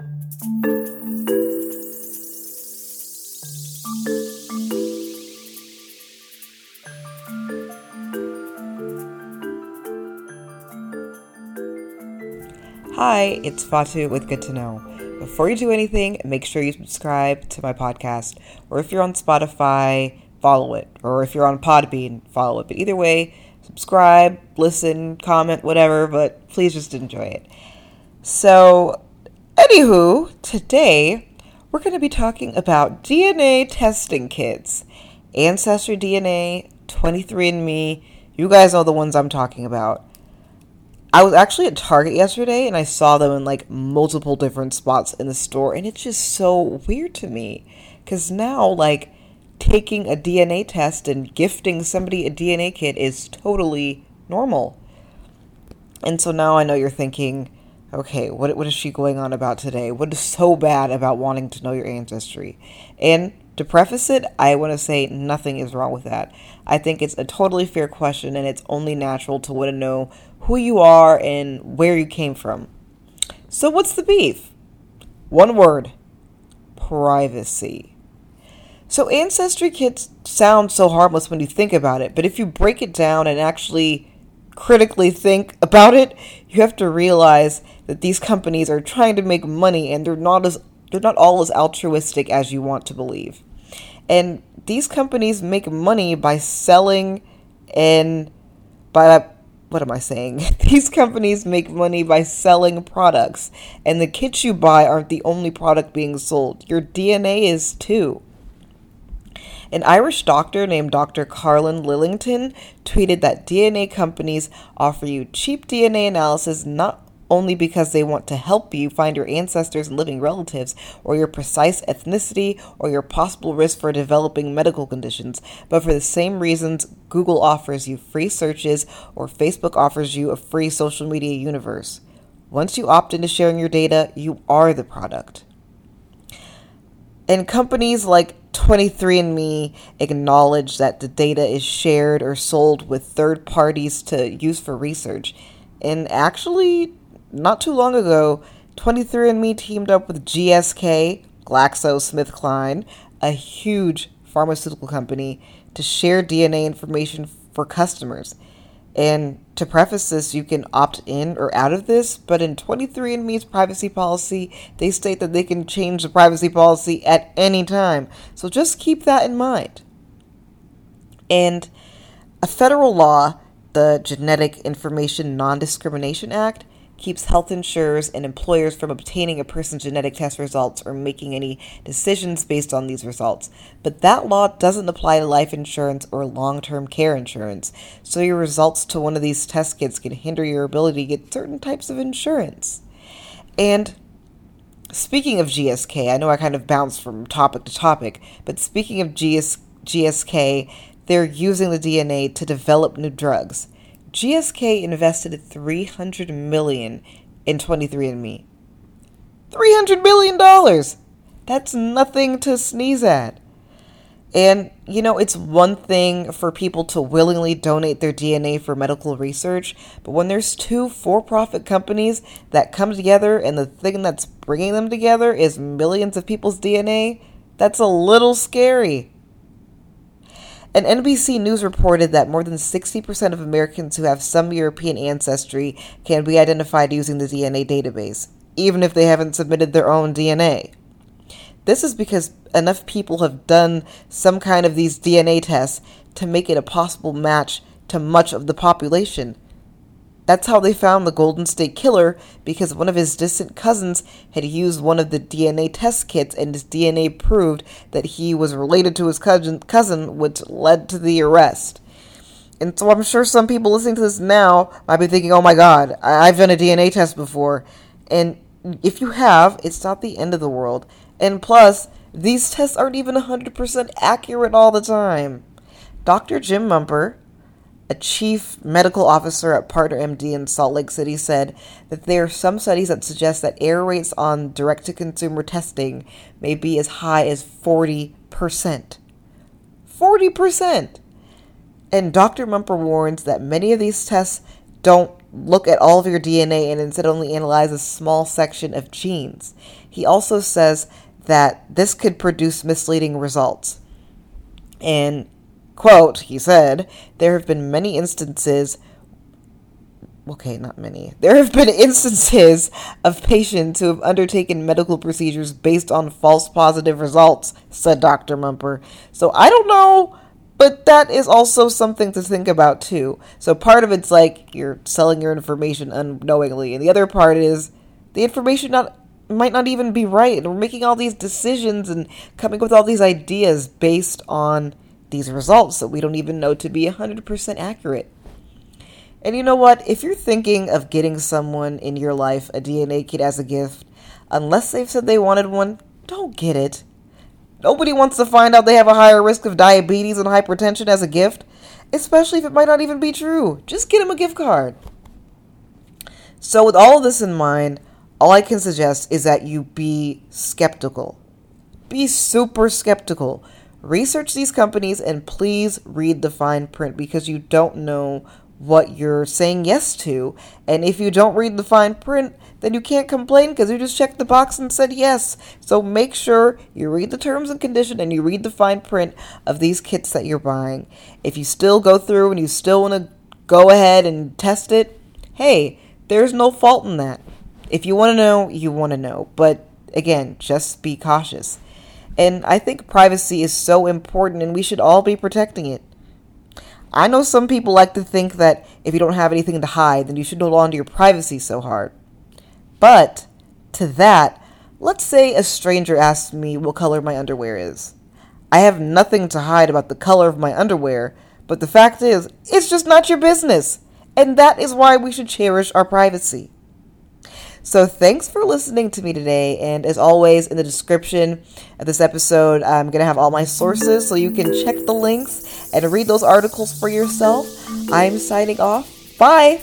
Hi, it's Fatu with Good to Know. Before you do anything, make sure you subscribe to my podcast, or if you're on Spotify, follow it, or if you're on Podbean, follow it. But either way, subscribe, listen, comment, whatever, but please just enjoy it. So, anywho, today we're going to be talking about DNA testing kits. Ancestry DNA, 23andMe, you guys know the ones I'm talking about. I was actually at Target yesterday and I saw them in like multiple different spots in the store, and it's just so weird to me because now, like, taking a DNA test and gifting somebody a DNA kit is totally normal. And so now I know you're thinking, okay, what, what is she going on about today? What is so bad about wanting to know your ancestry? And to preface it, I want to say nothing is wrong with that. I think it's a totally fair question and it's only natural to want to know who you are and where you came from. So, what's the beef? One word privacy. So, ancestry kits sound so harmless when you think about it, but if you break it down and actually critically think about it, you have to realize that these companies are trying to make money and they're not as they're not all as altruistic as you want to believe. And these companies make money by selling and by what am I saying? These companies make money by selling products, and the kits you buy aren't the only product being sold. Your DNA is too. An Irish doctor named Dr. Karlin Lillington tweeted that DNA companies offer you cheap DNA analysis not only because they want to help you find your ancestors and living relatives, or your precise ethnicity, or your possible risk for developing medical conditions, but for the same reasons Google offers you free searches or Facebook offers you a free social media universe. Once you opt into sharing your data, you are the product. And companies like 23andMe acknowledge that the data is shared or sold with third parties to use for research. And actually, not too long ago, 23andMe teamed up with GSK, GlaxoSmithKline, a huge pharmaceutical company, to share DNA information for customers. And to preface this, you can opt in or out of this, but in 23andMe's privacy policy, they state that they can change the privacy policy at any time. So just keep that in mind. And a federal law, the Genetic Information Non Discrimination Act, keeps health insurers and employers from obtaining a person's genetic test results or making any decisions based on these results. But that law doesn't apply to life insurance or long term care insurance, so your results to one of these test kits can hinder your ability to get certain types of insurance. And speaking of GSK, I know I kind of bounced from topic to topic, but speaking of GS, GSK, they're using the DNA to develop new drugs. GSK invested 300 million in 23andMe. 300 million dollars. That's nothing to sneeze at. And you know, it's one thing for people to willingly donate their DNA for medical research, but when there's two for-profit companies that come together and the thing that's bringing them together is millions of people's DNA, that's a little scary. An NBC News reported that more than 60% of Americans who have some European ancestry can be identified using the DNA database, even if they haven't submitted their own DNA. This is because enough people have done some kind of these DNA tests to make it a possible match to much of the population, that's how they found the Golden State Killer because one of his distant cousins had used one of the DNA test kits and his DNA proved that he was related to his cousin, cousin which led to the arrest. And so I'm sure some people listening to this now might be thinking, oh my god, I've done a DNA test before. And if you have, it's not the end of the world. And plus, these tests aren't even 100% accurate all the time. Dr. Jim Mumper, a chief medical officer at Partner MD in Salt Lake City said that there are some studies that suggest that error rates on direct to consumer testing may be as high as 40%. 40%! And Dr. Mumper warns that many of these tests don't look at all of your DNA and instead only analyze a small section of genes. He also says that this could produce misleading results. And, quote, he said, there have been many instances okay, not many. There have been instances of patients who have undertaken medical procedures based on false positive results, said Dr. Mumper. So I don't know but that is also something to think about too. So part of it's like you're selling your information unknowingly, and the other part is the information not might not even be right. And we're making all these decisions and coming up with all these ideas based on these results that we don't even know to be 100% accurate. And you know what? If you're thinking of getting someone in your life a DNA kit as a gift, unless they've said they wanted one, don't get it. Nobody wants to find out they have a higher risk of diabetes and hypertension as a gift, especially if it might not even be true. Just get them a gift card. So, with all of this in mind, all I can suggest is that you be skeptical. Be super skeptical. Research these companies and please read the fine print because you don't know what you're saying yes to. And if you don't read the fine print, then you can't complain because you just checked the box and said yes. So make sure you read the terms and condition and you read the fine print of these kits that you're buying. If you still go through and you still want to go ahead and test it, hey, there's no fault in that. If you want to know, you want to know. But again, just be cautious. And I think privacy is so important and we should all be protecting it. I know some people like to think that if you don't have anything to hide, then you should hold on to your privacy so hard. But to that, let's say a stranger asks me what color my underwear is. I have nothing to hide about the color of my underwear, but the fact is, it's just not your business. And that is why we should cherish our privacy. So, thanks for listening to me today. And as always, in the description of this episode, I'm going to have all my sources so you can check the links and read those articles for yourself. I'm signing off. Bye.